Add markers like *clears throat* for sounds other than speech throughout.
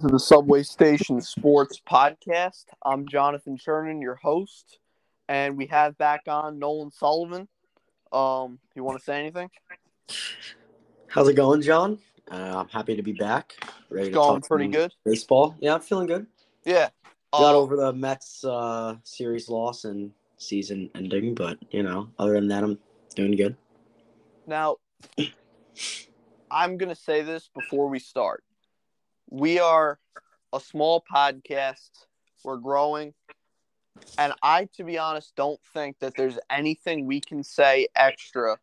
to the Subway Station Sports Podcast. I'm Jonathan Chernin, your host, and we have back on Nolan Sullivan. Um, you want to say anything? How's it going, Jon? Uh, I'm happy to be back. Ready It's going pretty good. Baseball. Yeah, I'm feeling good. Yeah. Got Uh, over the Mets uh, series loss and season ending, but you know, other than that, I'm doing good. Now, *clears throat* I'm going to say this before we start. We are a small podcast. We're growing. And I, to be honest, don't think that there's anything we can say extra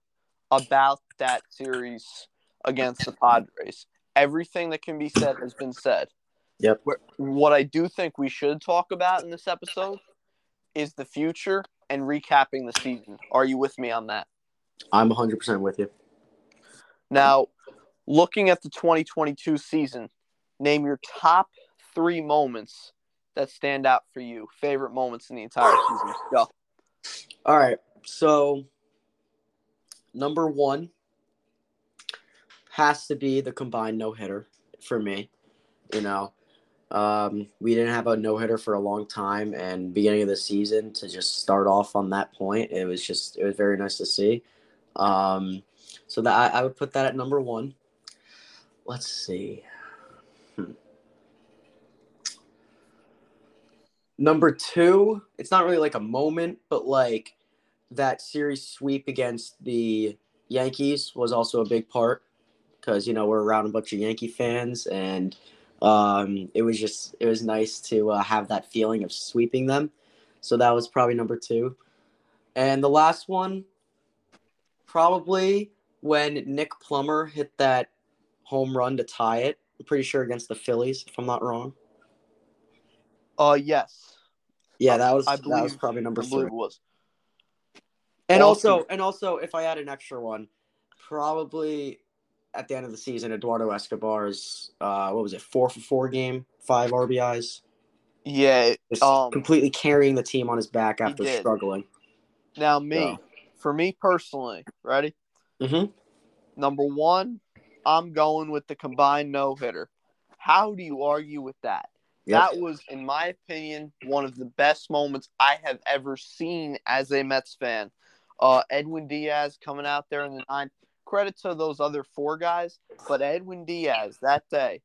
about that series against the Padres. Everything that can be said has been said. Yep. What I do think we should talk about in this episode is the future and recapping the season. Are you with me on that? I'm 100% with you. Now, looking at the 2022 season, name your top three moments that stand out for you. Favorite moments in the entire season. Go. All right. So, number one has to be the combined no hitter for me. You know, um, we didn't have a no hitter for a long time, and beginning of the season to just start off on that point, it was just it was very nice to see. Um, so that I, I would put that at number one. Let's see. Number two, it's not really like a moment, but like that series sweep against the Yankees was also a big part because you know we're around a bunch of Yankee fans, and um, it was just it was nice to uh, have that feeling of sweeping them. So that was probably number two, and the last one, probably when Nick Plummer hit that home run to tie it. I'm pretty sure against the Phillies, if I'm not wrong. Uh, yes. Yeah, that was I that was probably number three. was. And Also- also, and also, if I add an extra one, probably at the end of the season, Eduardo Escobar's uh, what was it, four for four game, five RBIs, Yeah. just Um, completely carrying the team on his back after struggling. now, me, So. for me personally, ready? Mm-hmm. Number one, I'm going with the combined no hitter. How do you argue with that? That was, in my opinion, one of the best moments I have ever seen as a Mets fan. Uh, Edwin Diaz coming out there in the ninth. Credit to those other four guys, but Edwin Diaz that day,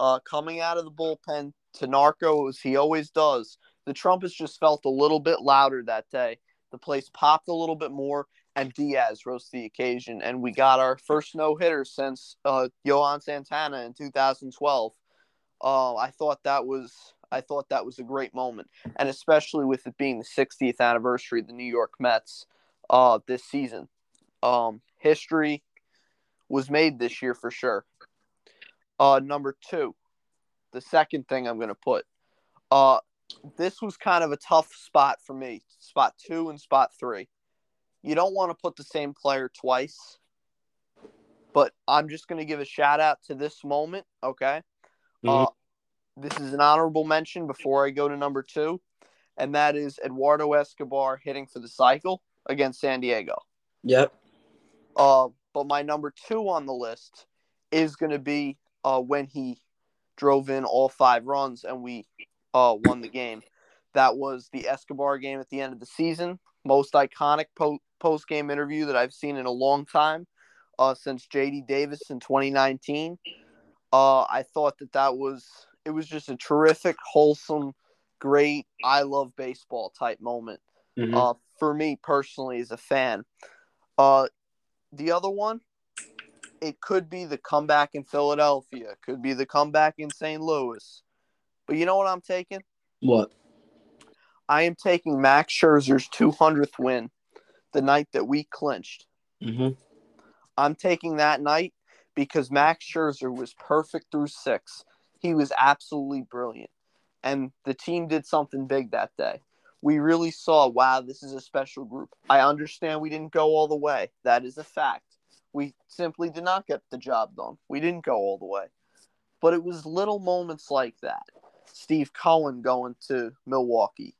uh, coming out of the bullpen to Narco as he always does. The trumpets just felt a little bit louder that day. The place popped a little bit more, and Diaz rose to the occasion, and we got our first no hitter since uh, Johan Santana in 2012. Uh, I thought that was I thought that was a great moment, and especially with it being the 60th anniversary of the New York Mets uh, this season. Um, history was made this year for sure. Uh, number two, the second thing I'm going to put. Uh, this was kind of a tough spot for me. Spot two and spot three. You don't want to put the same player twice, but I'm just going to give a shout out to this moment. Okay. Uh, this is an honorable mention before I go to number two, and that is Eduardo Escobar hitting for the cycle against San Diego. Yep. Uh, but my number two on the list is going to be uh, when he drove in all five runs and we uh, won the game. That was the Escobar game at the end of the season. Most iconic po- post game interview that I've seen in a long time uh, since JD Davis in 2019. Uh, I thought that that was it was just a terrific, wholesome, great I love baseball type moment Mhm. uh, for me personally as a fan. Uh, the other one, it could be the comeback in Philadelphia, it could be the comeback in St. Louis. But you know what I'm taking? what? I am taking Max Scherzer's 200th win the night that we clinched. Mm-hmm. I'm taking that night because Max Scherzer was perfect through six. He was absolutely brilliant. And the team did something big that day. We really saw, wow, this is a special group. I understand we didn't go all the way. That is a fact. We simply did not get the job done. We didn't go all the way. But it was little moments like that. Steve Cohen going to Milwaukee.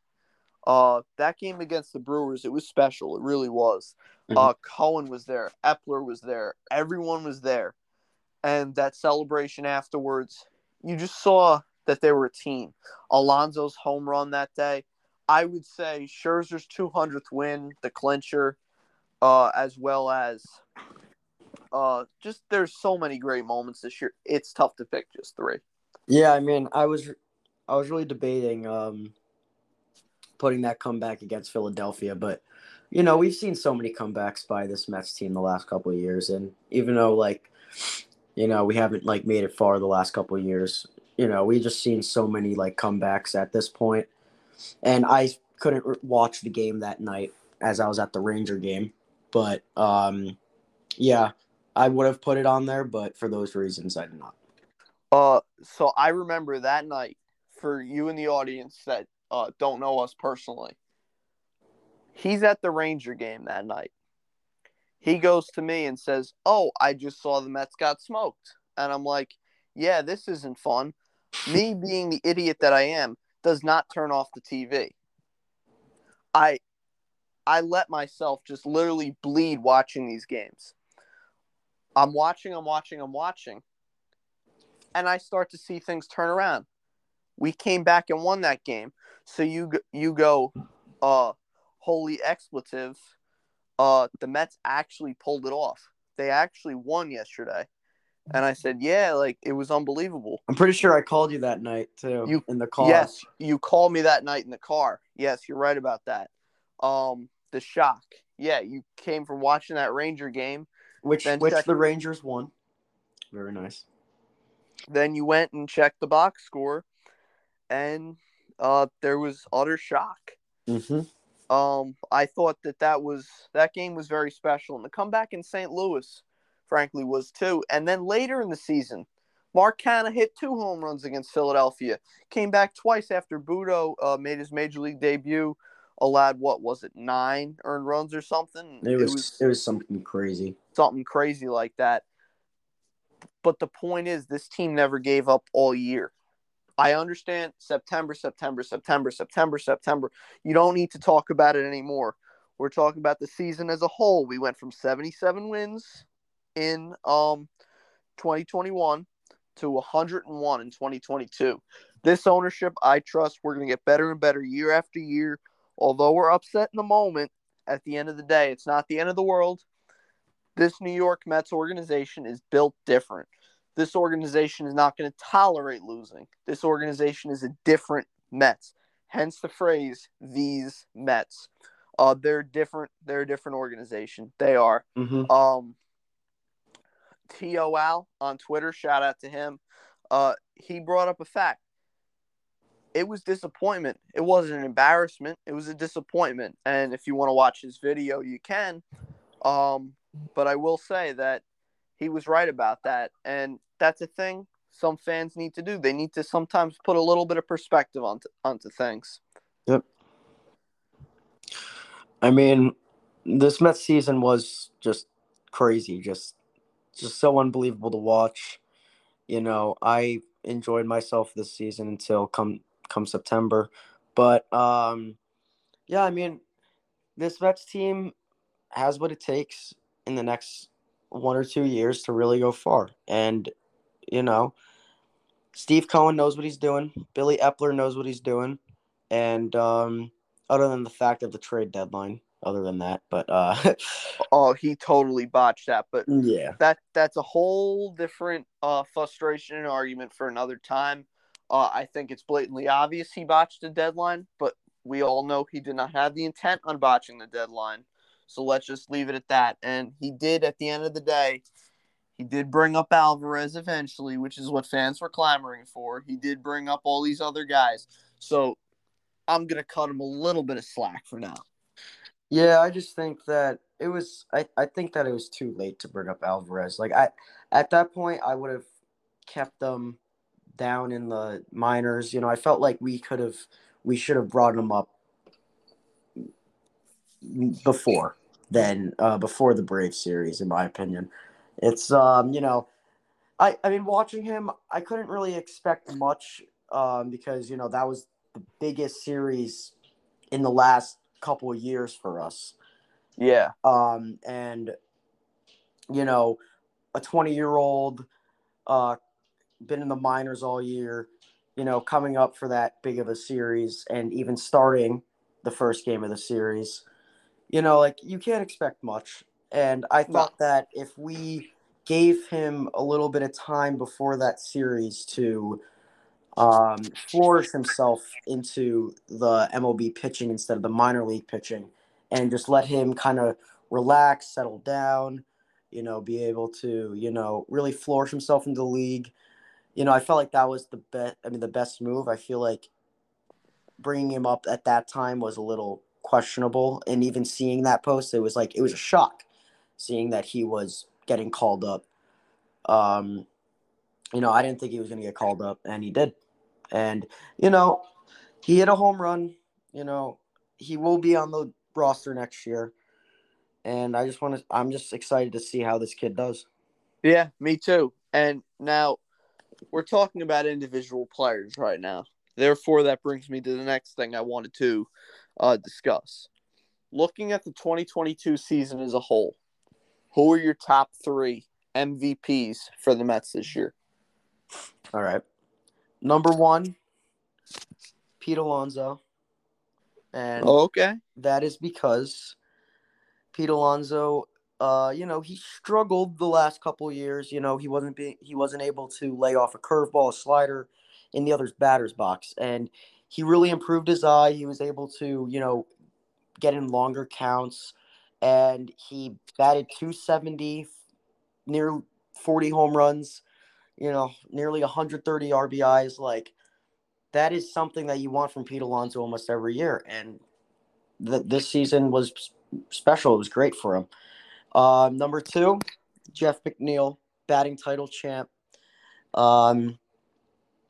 Uh, that game against the Brewers, it was special. It really was. Uh, Cohen was there. Eppler was there. Everyone was there. And that celebration afterwards, you just saw that they were a team. Alonso's home run that day. I would say Scherzer's 200th win, the clincher, uh, as well as uh, just there's so many great moments this year. It's tough to pick just three. Yeah, I mean, I was I was really debating um, putting that comeback against Philadelphia, but you know we've seen so many comebacks by this Mets team the last couple of years, and even though like you know we haven't like made it far the last couple years, you know we just seen so many like comebacks at this point, and I couldn't watch the game that night as I was at the Ranger game, but um, yeah, I would have put it on there, but for those reasons, I did not. Uh, so I remember that night for you in the audience that uh, don't know us personally. He's at the Ranger game that night. He goes to me and says, "Oh, I just saw the Mets got smoked," and I'm like, "Yeah, this isn't fun." me *laughs* being the idiot that I am does not turn off the TV. I I let myself just literally bleed watching these games. I'm watching, I'm watching, I'm watching. And I start to see things turn around. We came back and won that game. So you you go uh holy expletive. Uh the Mets actually pulled it off. They actually won yesterday. And I said, "Yeah, like it was unbelievable." I'm pretty sure I called you that night too. You in the car. Yes, you called me that night in the car. Yes, you're right about that. Um, the shock. Yeah, you came from watching that Ranger game which which the Rangers won. Very nice. Then you went and checked the box score, and uh, there was utter shock. Mm-hmm. Um, I thought that that was that game was very special, and the comeback in St. Louis, frankly, was too. And then later in the season, Mark Canha hit two home runs against Philadelphia. Came back twice after Butto uh, made his major league debut allowed what was it nine earned runs or something it was, it was it was something crazy something crazy like that but the point is this team never gave up all year i understand september september september september september. You don't need to talk about it anymore. We're talking about the season as a whole. We went from 77 wins in um 2021 to 101 in 2022 this ownership i trust we're going to get better and better year after year. Although we're upset in the moment, at the end of the day, it's not the end of the world. This New York Mets organization is built different. This organization is not going to tolerate losing. This organization is a different Mets. Hence the phrase "these Mets." Uh, they're different. They're a different organization. They are. Mm-hmm. Um, T.O. Al on Twitter, shout out to him. Uh, he brought up a fact it was disappointment. It wasn't an embarrassment. It was a disappointment. And if you want to watch his video, you can. Um, but I will say that he was right about that. And that's a thing some fans need to do. They need to sometimes put a little bit of perspective onto onto things. Yep. I mean, this Mets season was just crazy, just just so unbelievable to watch. You know, I enjoyed myself this season until come come September. But um, yeah, I mean, this Mets team has what it takes in the next one or two years to really go far. And, you know, Steve Cohen knows what he's doing. Billy Eppler knows what he's doing. And um, other than the fact of the trade deadline, other than that, but uh, *laughs* oh, he totally botched that. But yeah, that that's a whole different uh, frustration and argument for another time. Uh, I think it's blatantly obvious he botched the deadline, but we all know he did not have the intent on botching the deadline. So let's just leave it at that. And he did, at the end of the day, he did bring up Alvarez eventually, which is what fans were clamoring for. He did bring up all these other guys. So I'm going to cut him a little bit of slack for now. Yeah, I just think that it was I, I think that it was too late to bring up Alvarez. Like I at that point I would have kept them down in the minors. You know, I felt like we could have, we should have brought him up before then, uh, before the Brave series, in my opinion. It's, um, you know, I, I mean, watching him, I couldn't really expect much um, because, you know, that was the biggest series in the last couple of years for us. Yeah. Um, and, you know, a 20 year old uh, been in the minors all year, you know, coming up for that big of a series and even starting the first game of the series, you know, like you can't expect much. And I thought that if we gave him a little bit of time before that series to um, flourish himself into the MLB pitching instead of the minor league pitching, and just let him kind of relax, settle down, you know, be able to, you know, really flourish himself in the league. You know, I felt like that was the best. I mean, the best move. I feel like bringing him up at that time was a little questionable, and even seeing that post, it was like it was a shock, seeing that he was getting called up. Um, you know, I didn't think he was going to get called up, and he did. And you know, he hit a home run. You know, he will be on the roster next year and I just want to. I'm just excited to see how this kid does. Yeah, me too. And now we're talking about individual players right now. Therefore, that brings me to the next thing I wanted to uh, discuss. Looking at the 2022 season as a whole, who are your top three MVPs for the Mets this year? All right. Number one, Pete Alonso. And okay. that is because Pete Alonso, uh, you know, he struggled the last couple years. You know, he wasn't being he wasn't able to lay off a curveball, a slider in the other's batter's box, and he really improved his eye. He was able to, you know, get in longer counts, and he batted 270, near 40 home runs, you know, nearly 130 RBIs. Like that is something that you want from Pete Alonso almost every year, and th- this season was special. It was great for him. Uh, number two, Jeff McNeil, batting title champ. Um,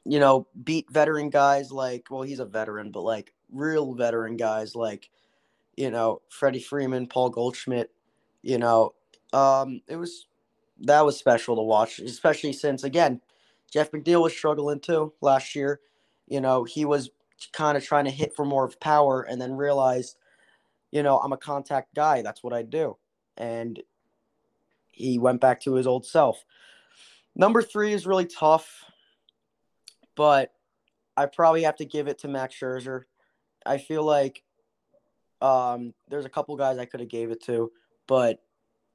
you know, beat veteran guys like, well, he's a veteran, but like real veteran guys like, you know, Freddie Freeman, Paul Goldschmidt. You know, um, it was that was special to watch, especially since again, Jeff McNeil was struggling too last year. You know, he was kind of trying to hit for more of power and then realized you know, I'm a contact guy. That's what I do. And he went back to his old self. Number three is really tough, but I probably have to give it to Max Scherzer. I feel like um, there's a couple guys I could have gave it to, but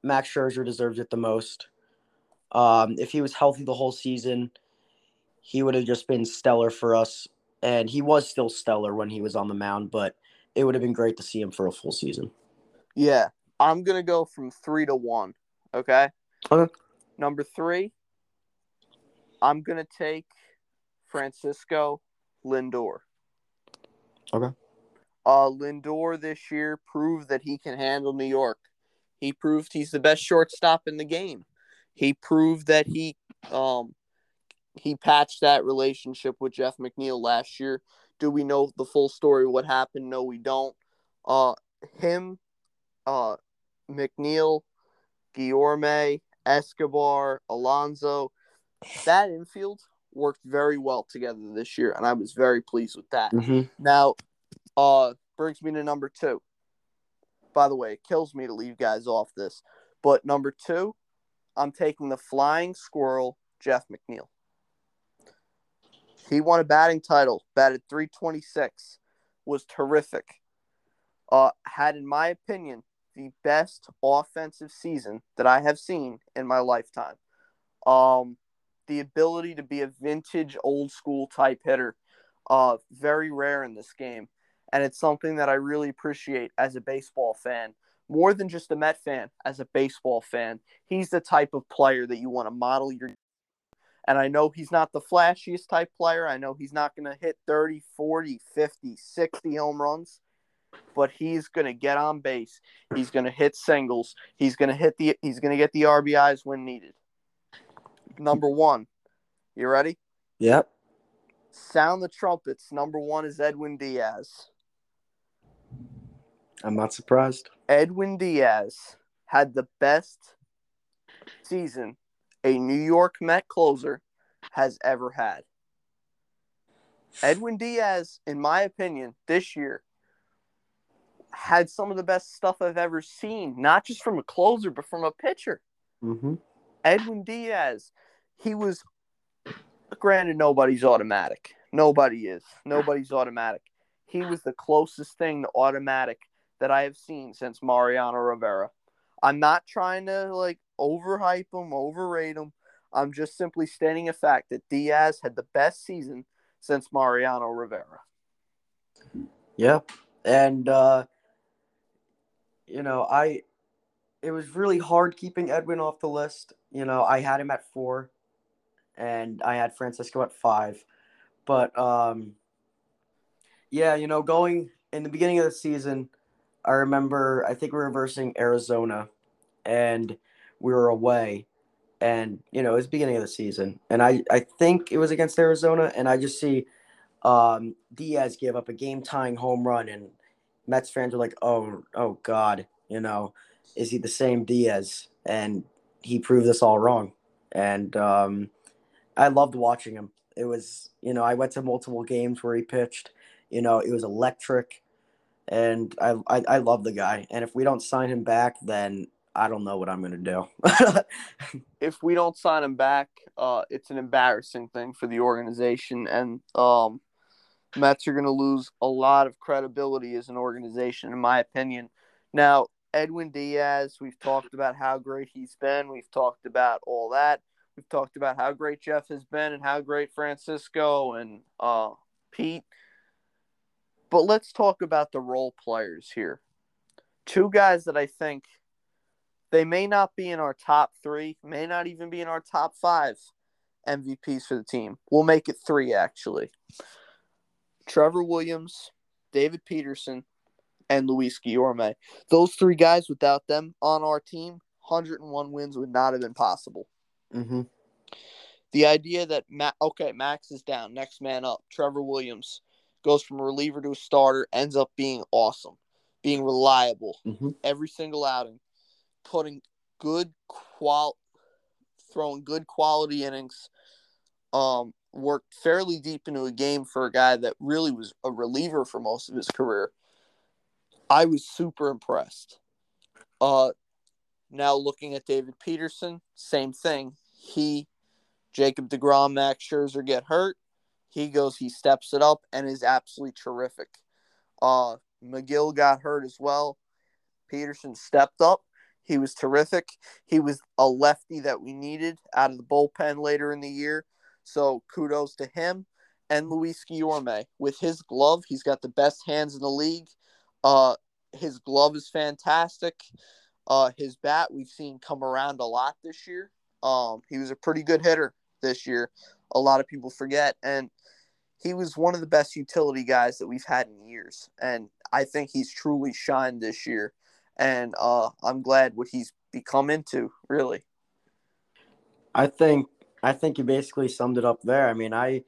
Max Scherzer deserves it the most. Um, if he was healthy the whole season, he would have just been stellar for us. And he was still stellar when he was on the mound, but it would have been great to see him for a full season. Yeah, I'm gonna go from three to one. Okay. Okay. Number three, I'm gonna take Francisco Lindor. Okay. Uh, Lindor this year proved that he can handle New York. He proved he's the best shortstop in the game. He proved that he um he patched that relationship with Jeff McNeil last year do we know the full story what happened? No, we don't. Uh, him, uh, McNeil, Guillorme, Escobar, Alonso, that infield worked very well together this year, and I was very pleased with that. Mm-hmm. Now, uh, brings me to number two. By the way, it kills me to leave guys off this, but number two, I'm taking the flying squirrel, Jeff McNeil. He won a batting title, batted 326, was terrific. Uh, had, in my opinion, the best offensive season that I have seen in my lifetime. Um, the ability to be a vintage, old school type hitter, uh, very rare in this game. And it's something that I really appreciate as a baseball fan, more than just a Met fan, as a baseball fan. He's the type of player that you want to model your and I know he's not the flashiest type player. I know he's not going to hit 30, 40, 50, 60 home runs, but he's going to get on base. He's going to hit singles. He's going to hit the he's going to get the RBIs when needed. Number 1. You ready? Yep. Sound the trumpets. Number 1 is Edwin Diaz. I'm not surprised. Edwin Diaz had the best season a New York Met closer has ever had. Edwin Diaz, in my opinion, this year had some of the best stuff I've ever seen, not just from a closer, but from a pitcher. Mm-hmm. Edwin Diaz, he was, granted, nobody's automatic. Nobody is. Nobody's automatic. He was the closest thing to automatic that I have seen since Mariano Rivera. I'm not trying to like overhype him, overrate him. I'm just simply stating a fact that Diaz had the best season since Mariano Rivera. Yeah. And uh you know, I it was really hard keeping Edwin off the list. You know, I had him at 4 and I had Francisco at 5. But um yeah, you know, going in the beginning of the season, I remember I think we were versing Arizona and we were away and you know, it was beginning of the season. And I I think it was against Arizona and I just see um, Diaz give up a game tying home run, and Mets fans were like, "Oh, oh God, you know, is he the same Diaz?" And he proved us all wrong. And um, I loved watching him. It was, you know, I went to multiple games where he pitched. You know, it was electric, and I I, I love the guy. And if we don't sign him back, then I don't know what I'm gonna do. *laughs* if we don't sign him back, uh, it's an embarrassing thing for the organization, and um, Mets are to lose a lot of credibility as an organization, in my opinion. Now, Edwin Diaz, we've talked about how great he's been. We've talked about all that. We've talked about how great Jeff has been and how great Francisco and uh, Pete. But let's talk about the role players here. Two guys that I think they may not be in our top three, may not even be in our top five MVPs for the team. We'll make it three, actually. Trevor Williams, David Peterson, and Luis Guillorme. Those three guys, without them on our team, 101 wins would not have been possible. Mm-hmm. The idea that Ma- okay, Max is down, next man up. Trevor Williams goes from a reliever to a starter, ends up being awesome, being reliable mm-hmm. every single outing, putting good qual, throwing good quality innings, um, worked fairly deep into a game for a guy that really was a reliever for most of his career. I was super impressed. Uh, now looking at David Peterson, same thing. He, Jacob DeGrom, Max Scherzer get hurt. He goes, he steps it up and is absolutely terrific. Uh, Megill got hurt as well. Peterson stepped up. He was terrific. He was a lefty that we needed out of the bullpen later in the year. So kudos to him and Luis Guillorme. With his glove, he's got the best hands in the league. Uh, his glove is fantastic. Uh, his bat we've seen come around a lot this year. Um, he was a pretty good hitter this year. A lot of people forget, and he was one of the best utility guys that we've had in years. And I think he's truly shined this year. And uh, I'm glad what he's become into. Really. I think I think you basically summed it up there. I mean, I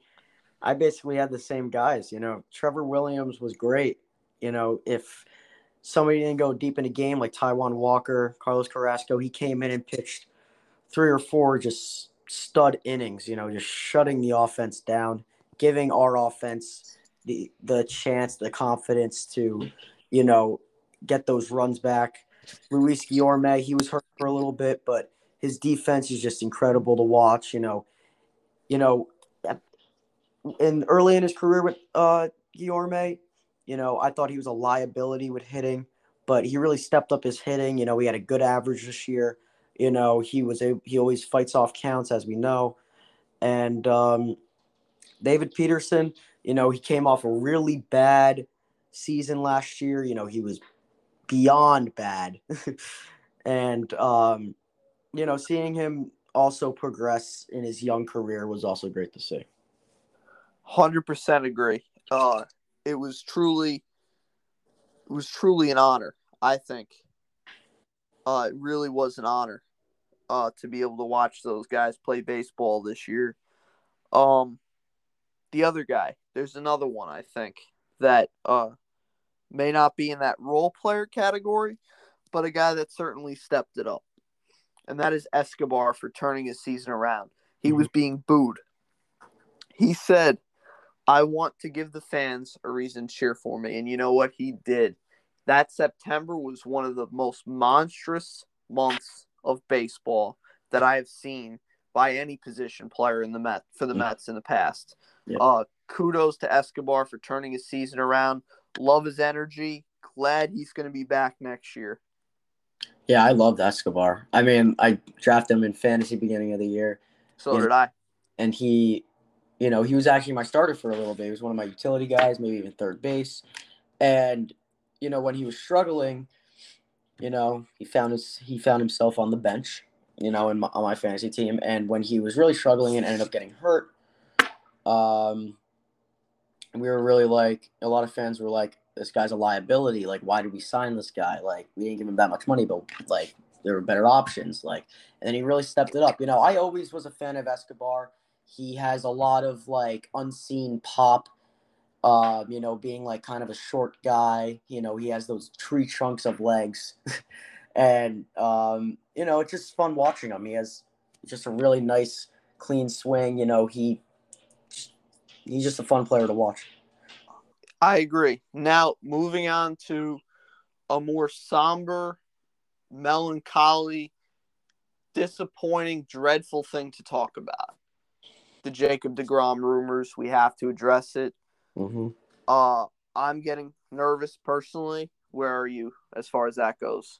I basically had the same guys. You know, Trevor Williams was great. You know, if somebody didn't go deep in a game like Taijuan Walker, Carlos Carrasco, he came in and pitched three or four just stud innings. You know, just shutting the offense down, giving our offense the the chance, the confidence to, you know, get those runs back. Luis Guillorme, he was hurt for a little bit, but his defense is just incredible to watch. You know, you know, in early in his career with uh, Guillorme, you know, I thought he was a liability with hitting, but he really stepped up his hitting. You know, he had a good average this year. You know, he was a he always fights off counts, as we know. And um, David Peterson, you know, he came off a really bad season last year. You know, he was beyond bad. *laughs* and um, you know, seeing him also progress in his young career was also great to see. Hundred percent agree. Uh, it was truly, it was truly an honor. I think. Uh, it really was an honor, uh, to be able to watch those guys play baseball this year. Um, the other guy, there's another one I think that uh may not be in that role player category, but a guy that certainly stepped it up and that is Escobar for turning his season around. He mm-hmm. was being booed. He said, I want to give the fans a reason to cheer for me. And you know what? He did. That September was one of the most monstrous months of baseball that I have seen by any position player in the Met for the mm-hmm. Mets in the past. Yeah. Uh, kudos to Escobar for turning his season around. Love his energy. Glad he's going to be back next year. Yeah, I loved Escobar. I mean, I drafted him in fantasy beginning of the year. So did I. And he, you know, he was actually my starter for a little bit. He was one of my utility guys, maybe even third base. And you know, when he was struggling, you know, he found his he found himself on the bench, you know, in my, on my fantasy team. And when he was really struggling and ended up getting hurt, um, we were really like a lot of fans were like, this guy's a liability. Like, why did we sign this guy? Like, we didn't give him that much money, but like there were better options. Like, and then he really stepped it up. You know, I always was a fan of Escobar. He has a lot of like unseen pop. Uh, you know, being like kind of a short guy. You know, he has those tree trunks of legs, *laughs* and um, you know, it's just fun watching him. He has just a really nice, clean swing. You know, he he's just a fun player to watch. I agree. Now, moving on to a more somber, melancholy, disappointing, dreadful thing to talk about. The Jacob DeGrom rumors. We have to address it. Mm-hmm. Uh, I'm getting nervous personally. Where are you as far as that goes?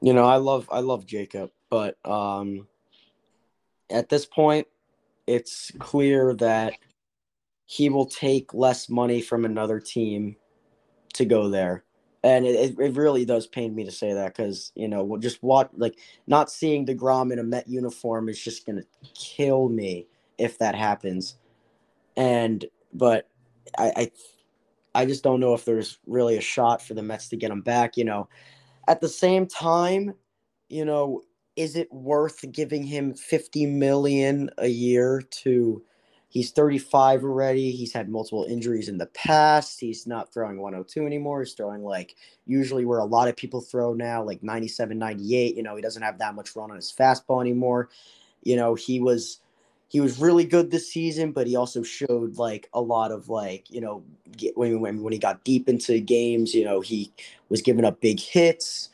You know, I love I love Jacob, but um, at this point, it's clear that he will take less money from another team to go there. And it, it really does pain me to say that because, you know, just what, like, not seeing DeGrom in a Met uniform is just going to kill me if that happens. And, but I, I, I just don't know if there's really a shot for the Mets to get him back. You know, at the same time, you know, is it worth giving him 50 million a year to He's 35 already. He's had multiple injuries in the past. He's not throwing 102 anymore. He's throwing like usually where a lot of people throw now, like 97, 98. You know, he doesn't have that much run on his fastball anymore. You know, he was he was really good this season, but he also showed like a lot of like you know when when when he got deep into games, you know he was giving up big hits.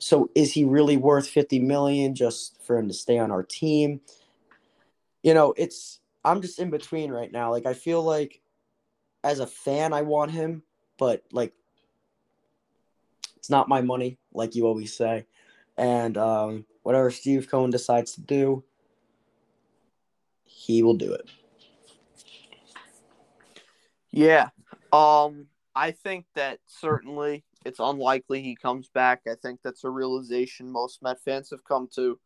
So is he really worth 50 million just for him to stay on our team? You know, it's I'm just in between right now. Like I feel like as a fan I want him, but like it's not my money, like you always say. And um, whatever Steve Cohen decides to do, he will do it. Yeah. Um I think that certainly it's unlikely he comes back. I think that's a realization most Met fans have come to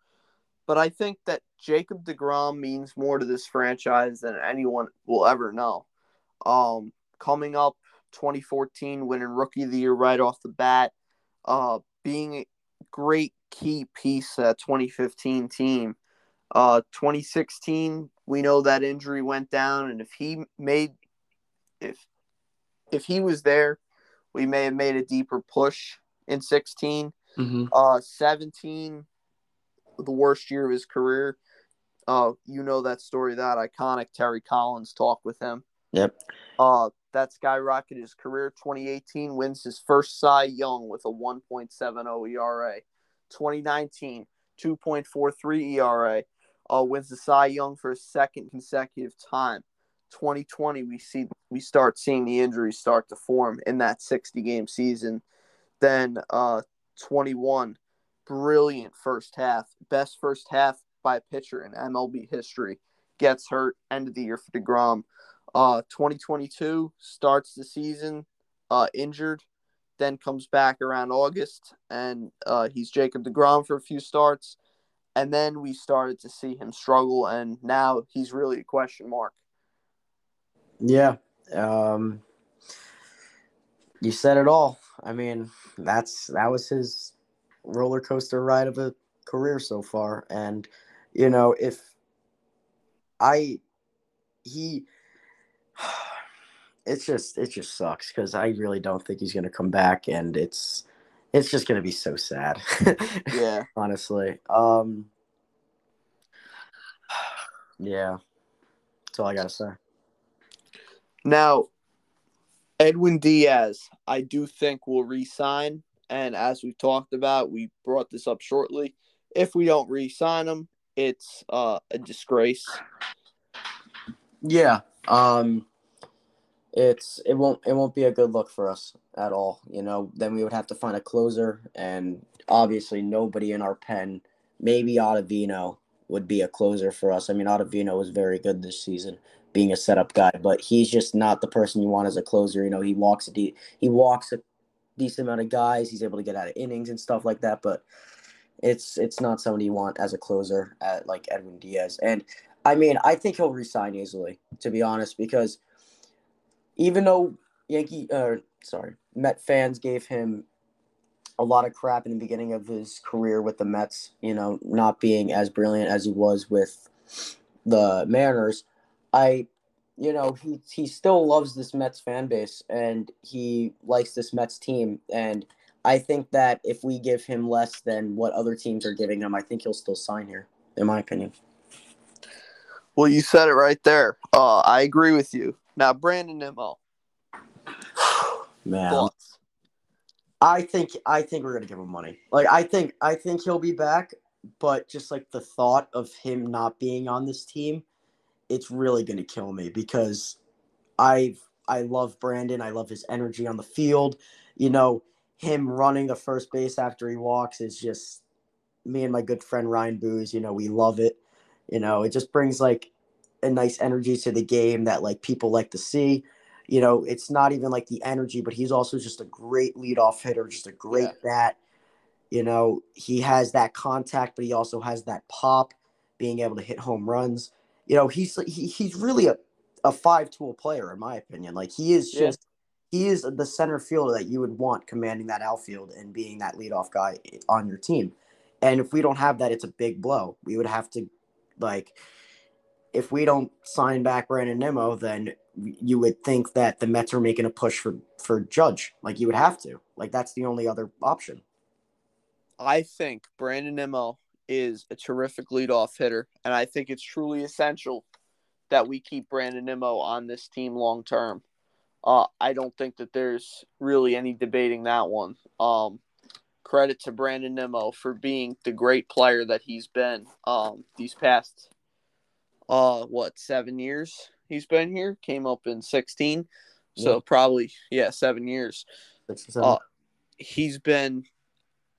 but I think that Jacob DeGrom means more to this franchise than anyone will ever know. Um, coming up 2014, winning Rookie of the Year right off the bat, uh, being a great key piece of that 2015 team. Uh, 2016, we know that injury went down, and if he made, if if he was there, we may have made a deeper push in 16. Mm-hmm. Uh, 17, the worst year of his career. Uh, you know that story, that iconic Terry Collins talk with him. Yep. Uh, that skyrocketed his career. 2018 wins his first Cy Young with a 1.70 ERA. 2019, 2.43 ERA. Uh, wins the Cy Young for a second consecutive time. 2020, we see we start seeing the injuries start to form in that 60 game season. Then uh, 21, brilliant first half, best first half by a pitcher in MLB history. Gets hurt, end of the year for DeGrom. Uh, 2022 starts the season uh, injured, then comes back around August, and uh, he's Jacob DeGrom for a few starts. And then we started to see him struggle, and now he's really a question mark. Yeah. Um, you said it all. I mean, that's that was his roller coaster ride of a career so far. And, you know, if I, he, *sighs* it's just, it just sucks because I really don't think he's going to come back. And it's, it's just going to be so sad. yeah. *laughs* Honestly. Um, yeah. That's all I got to say. Now, Edwin Diaz, I do think will resign. And as we've talked about, we brought this up shortly. If we don't re sign him, it's uh, a disgrace. Yeah. Um, it's it won't it won't be a good look for us at all. You know, then we would have to find a closer, and obviously nobody in our pen. Maybe Ottavino would be a closer for us. I mean, Ottavino was very good this season, being a setup guy, but he's just not the person you want as a closer. You know, he walks a de- he walks a decent amount of guys. He's able to get out of innings and stuff like that, but it's it's not somebody you want as a closer at like Edwin Diaz. And I mean, I think he'll resign easily, to be honest, because even though Yankee, uh, sorry, Met fans gave him a lot of crap in the beginning of his career with the Mets, you know, not being as brilliant as he was with the Mariners. I, you know, he he still loves this Mets fan base and he likes this Mets team. And I think that if we give him less than what other teams are giving him, I think he'll still sign here, in my opinion. Well, you said it right there. Uh, I agree with you. Now, Brandon Nimmo. Man, Thoughts? I think I think we're gonna give him money. Like I think I think he'll be back, but just like the thought of him not being on this team, it's really gonna kill me because I I love Brandon. I love his energy on the field. You know, him running the first base after he walks is just me and my good friend Ryan Booze. You know, we love it. You know, it just brings like a nice energy to the game that like people like to see. You know, it's not even like the energy, but he's also just a great leadoff hitter, just a great yeah. bat. You know, he has that contact, but he also has that pop, being able to hit home runs. You know, he's he, he's really a, a five tool player in my opinion. Like he is just yeah. he is the center fielder that you would want commanding that outfield and being that leadoff guy eh, on your team. And if we don't have that, it's a big blow. We would have to like if we don't sign back Brandon Nimmo, then you would think that the Mets are making a push for for Judge. Like you would have to. Like that's the only other option. I think Brandon Nimmo is a terrific leadoff hitter, and I think it's truly essential that we keep Brandon Nimmo on this team long term. Uh, I don't think that there's really any debating that one. Um, credit to Brandon Nimmo for being the great player that he's been um, these past uh what seven years he's been here? Came up in 16 so yeah. probably yeah seven years. Uh, he's been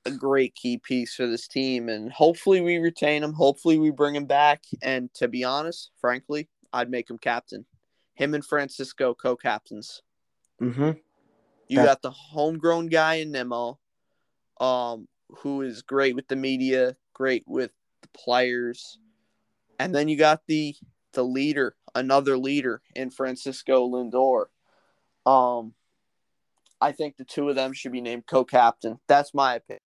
a great key piece for this team and hopefully we retain him. Hopefully we bring him back. And to be honest frankly i'd make him captain. Him and francisco co-captains. Mm-hmm. you got the homegrown guy in Nimmo um who is great with the media great with the players and then you got the the leader, another leader in Francisco Lindor. Um, I think the two of them should be named co-captain. That's my opinion.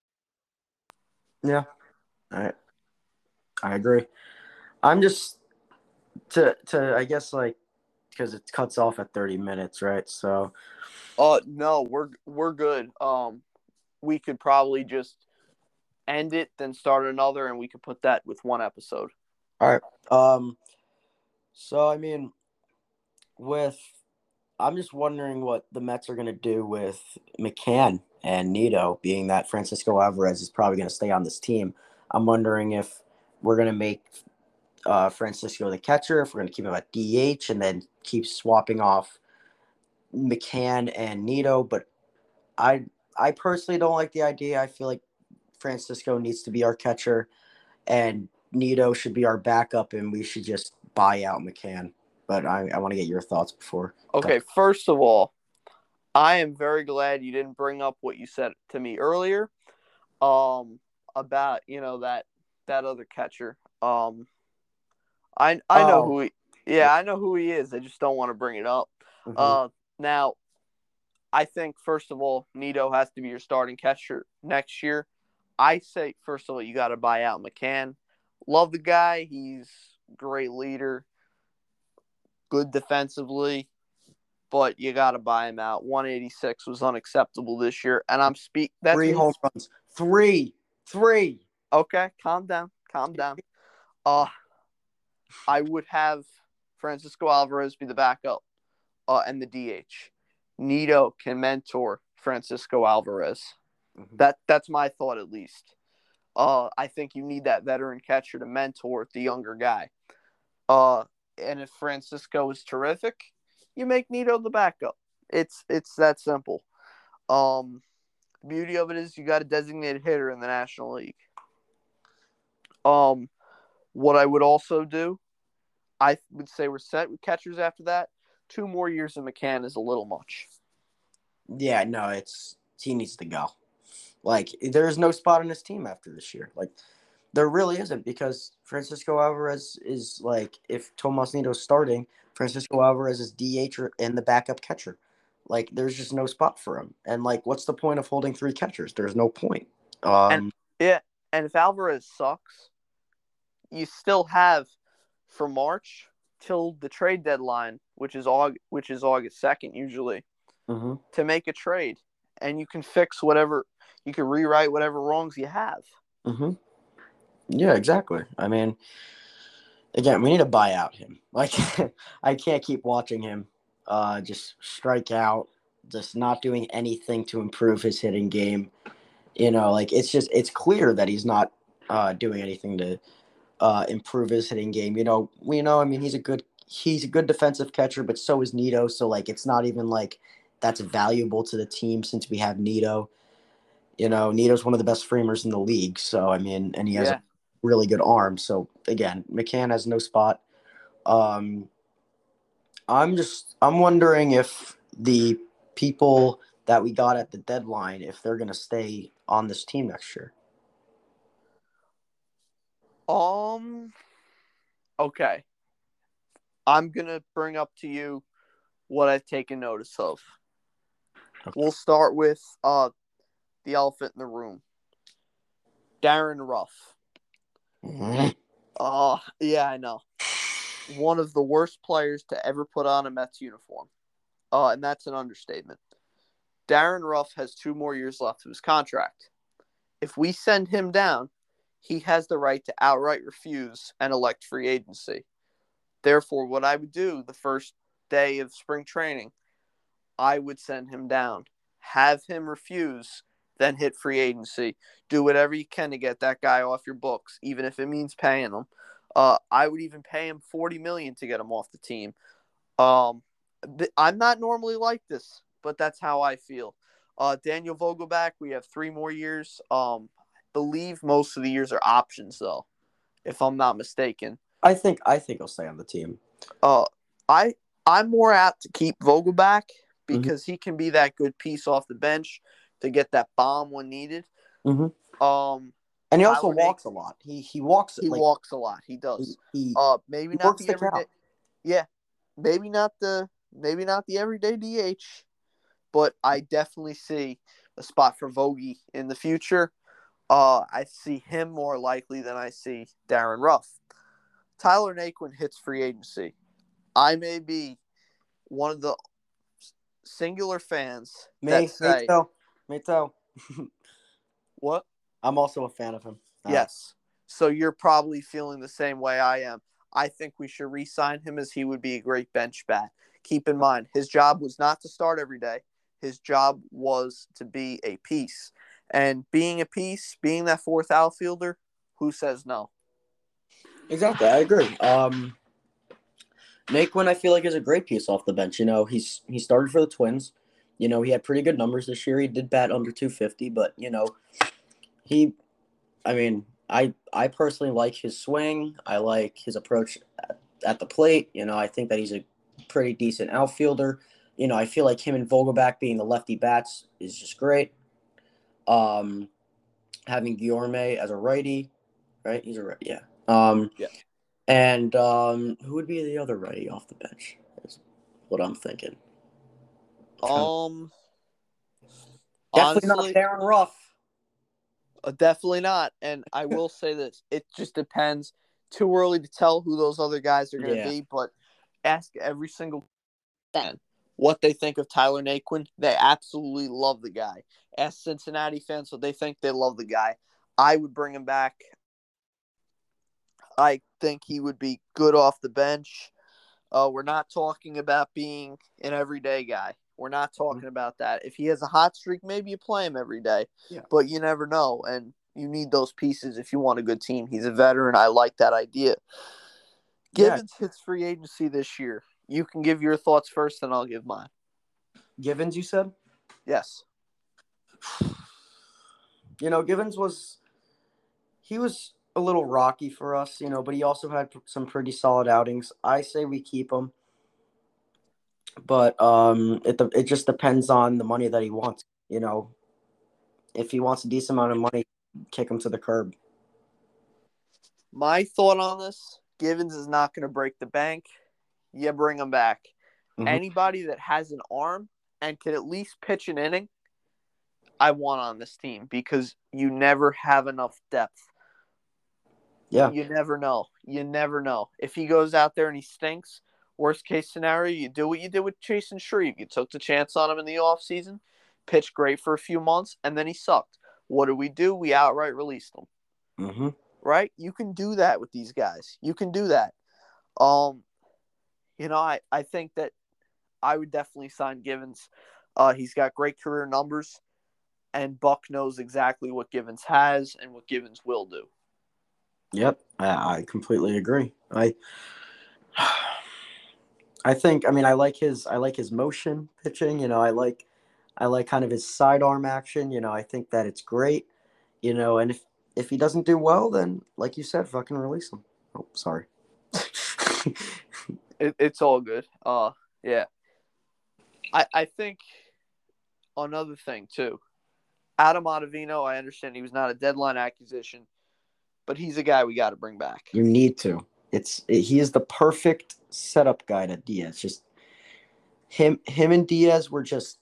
Yeah, I I agree. I'm just to to I guess like because it cuts off at 30 minutes, right? So, uh, no, we're we're good. Um, we could probably just end it, then start another, and we could put that with one episode. All right. Um. So I mean, with I'm just wondering what the Mets are going to do with McCann and Nido, being that Francisco Alvarez is probably going to stay on this team. I'm wondering if we're going to make uh, Francisco the catcher, if we're going to keep him at DH, and then keep swapping off McCann and Nido. But I I personally don't like the idea. I feel like Francisco needs to be our catcher, and Nido should be our backup, and we should just buy out McCann. But I, I want to get your thoughts before. Okay, first of all, I am very glad you didn't bring up what you said to me earlier, um, about you know that that other catcher. Um, I I know oh. who he. Yeah, I know who he is. I just don't want to bring it up. Mm-hmm. Uh, now, I think first of all, Nido has to be your starting catcher next year. I say first of all, you got to buy out McCann. Love the guy. He's great leader, good defensively, but you got to buy him out. 186 was unacceptable this year, and I'm speak. That's three home runs. Three, three. Okay, calm down, calm down. Uh, I would have Francisco Alvarez be the backup, uh, and the DH. Nido can mentor Francisco Alvarez. Mm-hmm. That that's my thought at least. Uh, I think you need that veteran catcher to mentor the younger guy. Uh, and if Francisco is terrific, you make Nido the backup. It's it's that simple. Um, the beauty of it is you got a designated hitter in the National League. Um, what I would also do, I would say we're set with catchers after that. Two more years of McCann is a little much. Yeah, no, it's he needs to go. Like there is no spot in his team after this year. Like there really isn't because Francisco Alvarez is like if Tomas Nido's starting, Francisco Alvarez is DH and the backup catcher. Like there's just no spot for him. And like what's the point of holding three catchers? There's no point. Um and, yeah, and if Alvarez sucks, you still have for March till the trade deadline, which is August, which is August second usually, mm-hmm. to make a trade, and you can fix whatever you can rewrite whatever wrongs you have. Mm-hmm. Yeah, exactly. I mean, again, we need to buy out him. *laughs* Like, I can't keep watching him uh, just strike out, just not doing anything to improve his hitting game. You know, like it's just it's clear that he's not uh, doing anything to uh, improve his hitting game. You know, we know. I mean, he's a good he's a good defensive catcher, but so is Nido. So like, it's not even like that's valuable to the team since we have Nido. You know, Nido's one of the best framers in the league. So I mean, and he has yeah. a really good arm. So again, McCann has no spot. Um, I'm just I'm wondering if the people that we got at the deadline if they're going to stay on this team next year. Um okay. I'm going to bring up to you what I've taken notice of. Okay. We'll start with uh the elephant in the room. Darin Ruf. Oh, yeah, I know. One of the worst players to ever put on a Mets uniform. Uh, and that's an understatement. Darin Ruf has two more years left of his contract. If we send him down, he has the right to outright refuse and elect free agency. Therefore, what I would do the first day of spring training, I would send him down, have him refuse, then hit free agency. Do whatever you can to get that guy off your books, even if it means paying him. Uh, I would even pay him forty million to get him off the team. Um, I'm not normally like this, but that's how I feel. Uh, Daniel Vogelbach, we have three more years. Um, I believe most of the years are options, though, if I'm not mistaken. I think I think he'll stay on the team. Uh, I I'm more apt to keep Vogelbach mm-hmm. Because mm-hmm. he can be that good piece off the bench to get that bomb when needed. Mm-hmm. Um, and he also walks a lot. He he walks. He like, walks a lot. He does. He, he uh, maybe not the, the everyday. Yeah, maybe not the maybe not the everyday DH, but I definitely see a spot for Vogie in the future. Uh, I see him more likely than I see Darin Ruf. Tyler Naquin hits free agency. I may be one of the singular fans me, that say, me too. Me too. *laughs* what? I'm also a fan of him. Uh, yes. So you're probably feeling the same way I am. I think we should re-sign him as he would be a great bench bat. Keep in mind, his job was not to start every day. His job was to be a piece. And being a piece, being that fourth outfielder, who says no? Exactly, I agree. Um, Naquin, I feel like is a great piece off the bench. You know, he's he started for the Twins. You know, he had pretty good numbers this year. He did bat under 250, but you know, he, I mean, I I personally like his swing. I like his approach at, at the plate. You know, I think that he's a pretty decent outfielder. You know, I feel like him and Vogelbach being the lefty bats is just great. Um, having Guillorme as a righty, right? He's a righty, yeah. Um, yeah. And um, who would be the other righty off the bench? Is what I'm thinking. Um, definitely honestly, not Darin Ruf. Uh, definitely not. And I will *laughs* say this: it just depends. Too early to tell who those other guys are going to yeah. be, but ask every single fan what they think of Tyler Naquin. They absolutely love the guy. Ask Cincinnati fans what they think. They love the guy. I would bring him back. I think he would be good off the bench. Uh, we're not talking about being an everyday guy. We're not talking mm-hmm. about that. If he has a hot streak, maybe you play him every day. Yeah. But you never know, and you need those pieces if you want a good team. He's a veteran. I like that idea. Givens yeah. hits free agency this year. You can give your thoughts first, and I'll give mine. Givens, you said? Yes. *sighs* You know, Givens was he was a little rocky for us, you know, but he also had some pretty solid outings. I say we keep him, but um, it it just depends on the money that he wants. You know, if he wants a decent amount of money, kick him to the curb. My thought on this: Givens is not going to break the bank. You bring him back. Mm-hmm. Anybody that has an arm and can at least pitch an inning, I want on this team because you never have enough depth. Yeah. You never know. You never know. If he goes out there and he stinks, worst case scenario, you do what you did with Chasen Shreve. You took the chance on him in the offseason, pitched great for a few months, and then he sucked. What do we do? We outright released him. Mm-hmm. Right? You can do that with these guys. You can do that. Um, you know, I, I think that I would definitely sign Givens. Uh, he's got great career numbers, and Buck knows exactly what Givens has and what Givens will do. Yep, I, completely agree. I I think I mean I like his I like his motion pitching, you know, I like I like kind of his sidearm action, you know, I think that it's great, you know, and if if he doesn't do well then like you said, fucking release him. Oh, sorry. *laughs* it, it's all good. Uh yeah. I I think another thing too. Adam Ottavino, I understand he was not a deadline acquisition but he's a guy we got to bring back. You need to. It's it, he is the perfect setup guy to Diaz. Just him, him and Diaz were just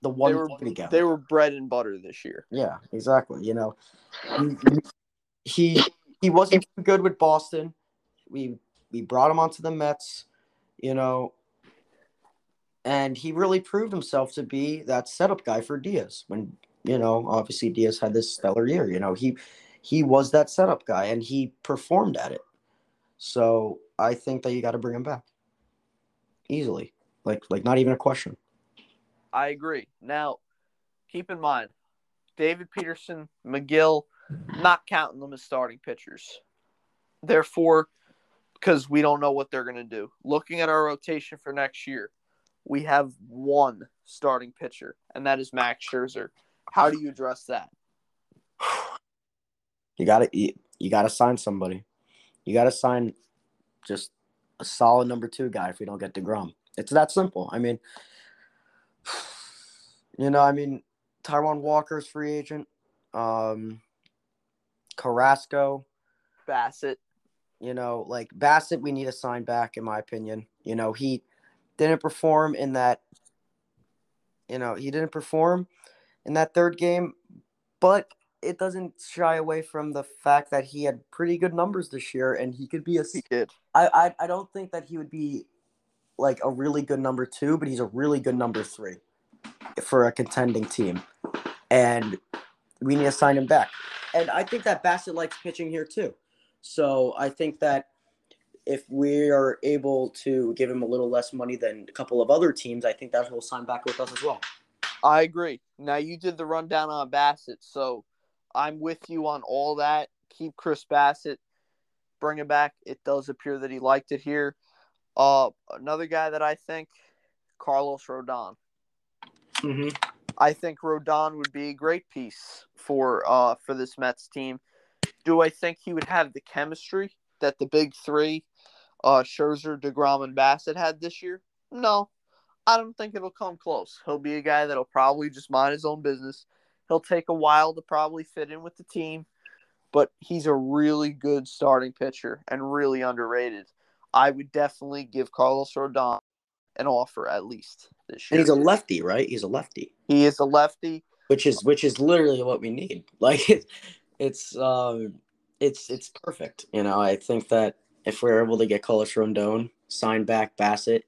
the one they were, together. They were bread and butter this year. Yeah, exactly. You know, he he wasn't good with Boston. We we brought him onto the Mets. You know, and he really proved himself to be that setup guy for Diaz. When you know, obviously Diaz had this stellar year. You know, he he was that setup guy and he performed at it. So I think that you got to bring him back easily, like like not even a question. I agree. Now, keep in mind, David Peterson, Megill, not counting them as starting pitchers. Therefore, because we don't know what they're going to do. Looking at our rotation for next year, we have one starting pitcher, and that is Max Scherzer. How do you address that? *sighs* *sighs* *sighs* You gotta you, you gotta sign somebody. You gotta sign just a solid number two guy if we don't get Degrom. It's that simple. I mean, *sighs* you know, I mean, Taijuan Walker's free agent. Um, Carrasco, Bassitt. You know, like Bassitt, we need to sign back, in my opinion. You know, he didn't perform in that. You know, he didn't perform in that third game, but it doesn't shy away from the fact that he had pretty good numbers this year, and he could be a. He did. I, I I don't think that he would be like a really good number two, but he's a really good number three for a contending team, and we need to sign him back. And I think that Bassitt likes pitching here too, so I think that if we are able to give him a little less money than a couple of other teams, I think that he'll sign back with us as well. I agree. Now you did the rundown on Bassitt, so I'm with you on all that. Keep Chris Bassitt, bring him back. It does appear that he liked it here. Uh, another guy that I think, Carlos Rodon. Mm-hmm. I think Rodon would be a great piece for uh for this Mets team. Do I think he would have the chemistry that the big three, uh, Scherzer, Degrom, and Bassitt had this year? No, I don't think it'll come close. He'll be a guy that'll probably just mind his own business He'll take a while to probably fit in with the team, but he's a really good starting pitcher and really underrated. I would definitely give Carlos Rodon an offer at least this year. And he's a lefty, right? He's a lefty. He is a lefty, which is which is literally what we need. *laughs* Like it, it's um it's it's perfect. You know, I think that if we're able to get Carlos Rodon, sign back Bassitt,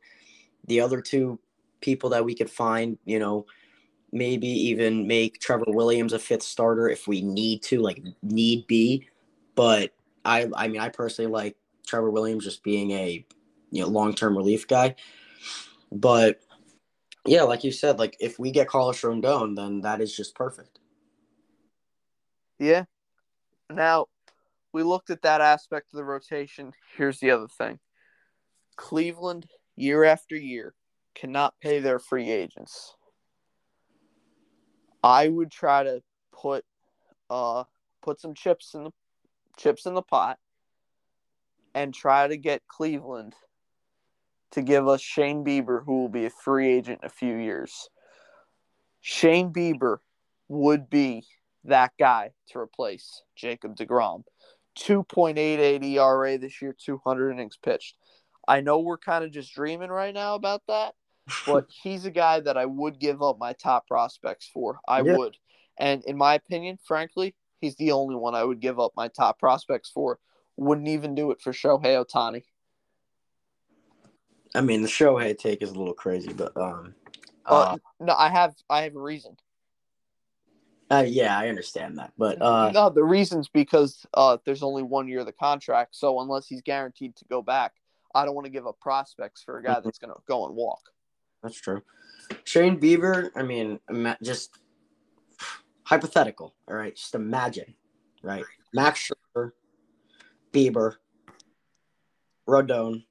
the other two people that we could find, you know, maybe even make Trevor Williams a fifth starter if we need to, like need be. But I, I mean, I personally like Trevor Williams just being a you know long term relief guy. But yeah, like you said, like if we get Carlos Rodon, then that is just perfect. Yeah. Now, we looked at that aspect of the rotation. Here's the other thing. Cleveland, year after year, cannot pay their free agents. I would try to put uh put some chips in the chips in the pot and try to get Cleveland to give us Shane Bieber, who will be a free agent in a few years. Shane Bieber would be that guy to replace Jacob DeGrom. 2.88 ERA this year, 200 innings pitched. I know we're kind of just dreaming right now about that, but he's a guy that I would give up my top prospects for. I yeah. would. And in my opinion, frankly, he's the only one I would give up my top prospects for. Wouldn't even do it for Shohei Ohtani. I mean, the Shohei take is a little crazy, but um, uh, uh, no, I have I have a reason. Uh, yeah, I understand that, but uh, no, the reason's because uh, there's only one year of the contract, so unless he's guaranteed to go back, I don't want to give up prospects for a guy mm-hmm. that's going to go and walk. That's true. Shane Bieber, I mean, just hypothetical, all right? Just imagine, right? Max Scherzer, Bieber, Rodon,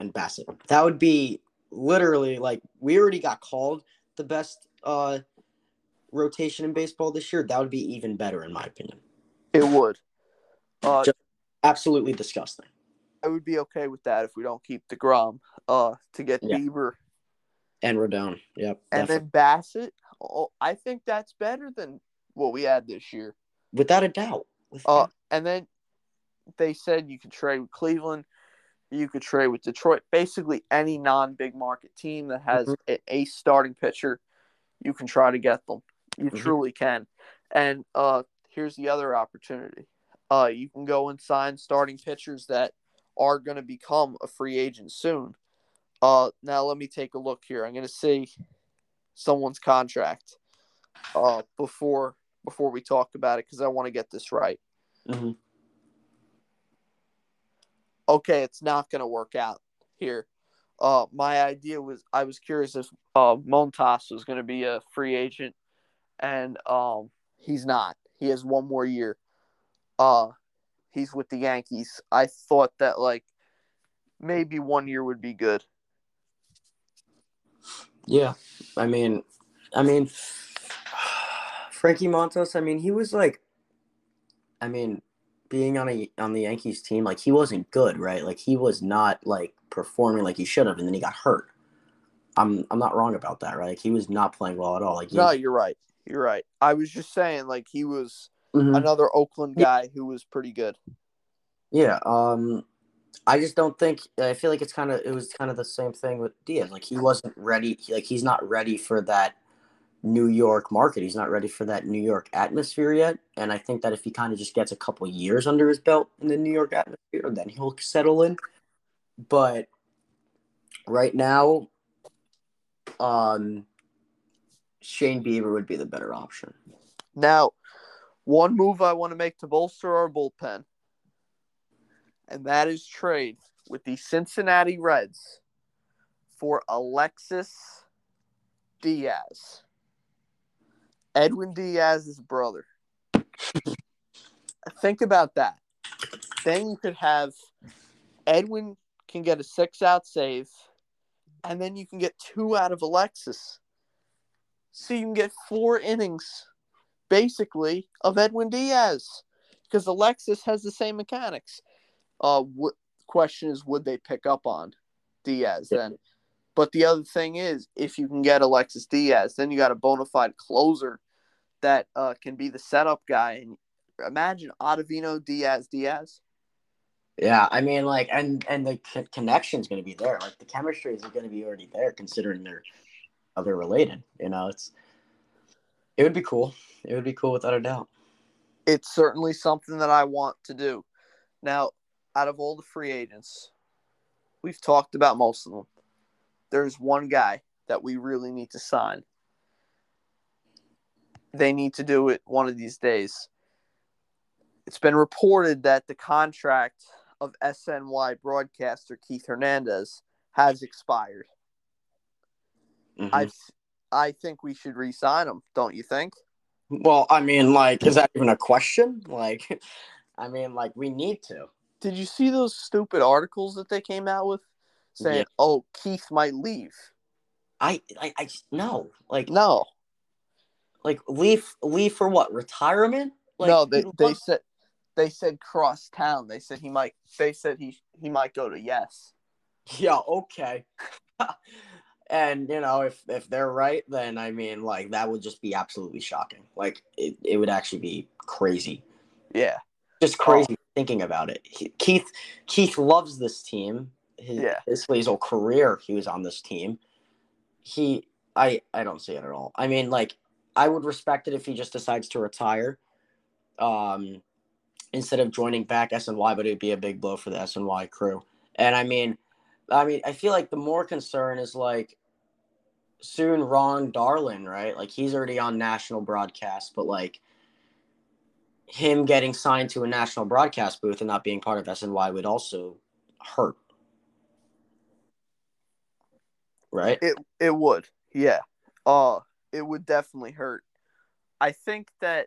and Bassitt. That would be literally like we already got called the best uh rotation in baseball this year. That would be even better in my opinion. It would. Uh, Just absolutely disgusting. I would be okay with that if we don't keep DeGrom uh to get yeah. Bieber and Rodon. Yep. And definitely. then Bassitt. Oh, I think that's better than what we had this year. Without a doubt. Without uh, and then they said you could trade with Cleveland, you could trade with Detroit. Basically, any non-big market team that has mm-hmm. a, a, starting pitcher, you can try to get them. You mm-hmm. truly can. And uh, here's the other opportunity. Uh, you can go and sign starting pitchers that are going to become a free agent soon. Uh, now let me take a look here. I'm going to see someone's contract uh, before before we talk about it because I want to get this right. Mm-hmm. Okay, it's not going to work out here. Uh, my idea was I was curious if uh, Montas was going to be a free agent, and um, he's not. He has one more year. Uh, he's with the Yankees. I thought that like maybe one year would be good. Yeah, I mean, I mean, Frankie Montas. I mean, he was like, I mean, being on a on the Yankees team, like he wasn't good, right? Like he was not like performing like he should have, and then he got hurt. I'm I'm not wrong about that, right? Like he was not playing well at all. Like no, you're right. You're right. I was just saying, like he was mm-hmm. another Oakland guy yeah. who was pretty good. Yeah. Um, I just don't think. I feel like it's kind of it was kind of the same thing with Diaz. Like he wasn't ready. Like he's not ready for that New York market. He's not ready for that New York atmosphere yet. And I think that if he kind of just gets a couple years under his belt in the New York atmosphere, then he'll settle in. But right now, um, Shane Bieber would be the better option. Now, one move I want to make to bolster our bullpen, and that is trade with the Cincinnati Reds for Alexis Diaz. Edwin Diaz's brother. *laughs* Think about that. Then you could have Edwin can get a six out save, and then you can get two out of Alexis. So you can get four innings, basically, of Edwin Diaz, because Alexis has the same mechanics. Uh, what question is, would they pick up on Diaz then? But the other thing is, if you can get Alexis Diaz, then you got a bona fide closer that uh, can be the setup guy. And imagine Ottavino, Diaz, Diaz. Yeah, I mean, like, and and the connection's going to be there. Like, the chemistry is going to be already there, considering they're other related. You know, it's it would be cool. It would be cool without a doubt. It's certainly something that I want to do. Now, out of all the free agents, we've talked about most of them. There's one guy that we really need to sign, they need to do it one of these days. It's been reported that the contract of SNY broadcaster Keith Hernandez has expired. Mm-hmm. I I think we should re-sign him. Don't you think? Well, I mean, like, is that even a question? Like, *laughs* I mean, like we need to. Did you see those stupid articles that they came out with saying, Yeah. "Oh, Keith might leave"? I, I, I no, like, No, like leave, leave for what? Retirement? Like, no. They what? they said they said cross town. They said he might. They said he he might go to yes. yeah, okay. *laughs* and you know, if if they're right, then I mean, like that would just be absolutely shocking. Like it, it would actually be crazy. Yeah, just crazy thinking about it. He, Keith Keith loves this team. His, Yeah. Basically, his whole career, he was on this team. He, I, I don't see it at all. I mean, like, I would respect it if he just decides to retire, um, instead of joining back SNY. But it'd be a big blow for the SNY crew. And I mean, I mean, I feel like the more concern is like soon Ron Darling, right? Like he's already on national broadcast, but like him getting signed to a national broadcast booth and not being part of SNY would also hurt. Right? it it would. Yeah, uh, it would definitely hurt. I think that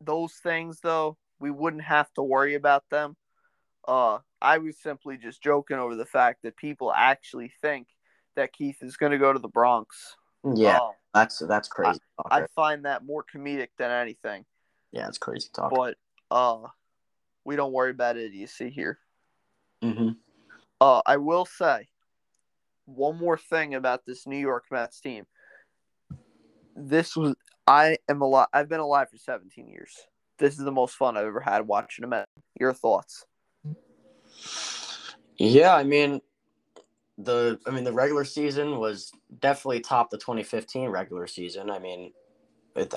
those things, though, we wouldn't have to worry about them. Uh, I was simply just joking over the fact that people actually think that Keith is going to go to the Bronx. Yeah, Uh, that's that's crazy talk. I find that more comedic than anything. Yeah, it's crazy talk. But uh, we don't worry about it. You see here. hmm Uh, I will say one more thing about this New York Mets team. This was I am alive. I've been alive for 17 years. This is the most fun I've ever had watching a Met. Your thoughts? Yeah, I mean the I mean the regular season was definitely top the 2015 regular season. I mean,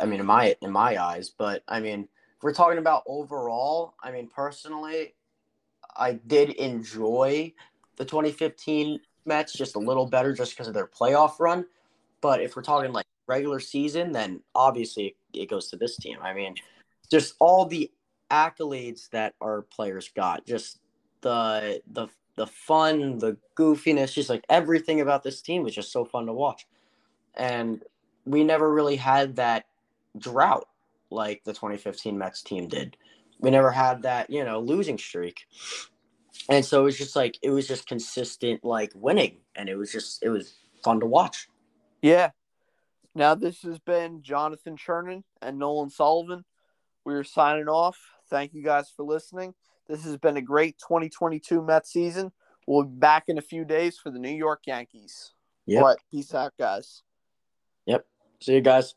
I mean in my in my eyes, but I mean if we're talking about overall, I mean personally, I did enjoy the 2015 Mets just a little better just because of their playoff run. But if we're talking like regular season, then obviously it goes to this team. I mean, just all the accolades that our players got, just the the the fun, the goofiness, just like everything about this team was just so fun to watch. And we never really had that drought like the 2015 Mets team did. We never had that, you know, losing streak. And so it was just like it was just consistent like winning and it was just it was fun to watch. Yeah. Now this has been Jonathan Chernin and Nolan Sullivan. We are signing off. Thank you guys for listening. This has been a great 2022 Mets season. We'll be back in a few days for the New York Yankees. Yep. All right. Peace out, guys. Yep. See you guys.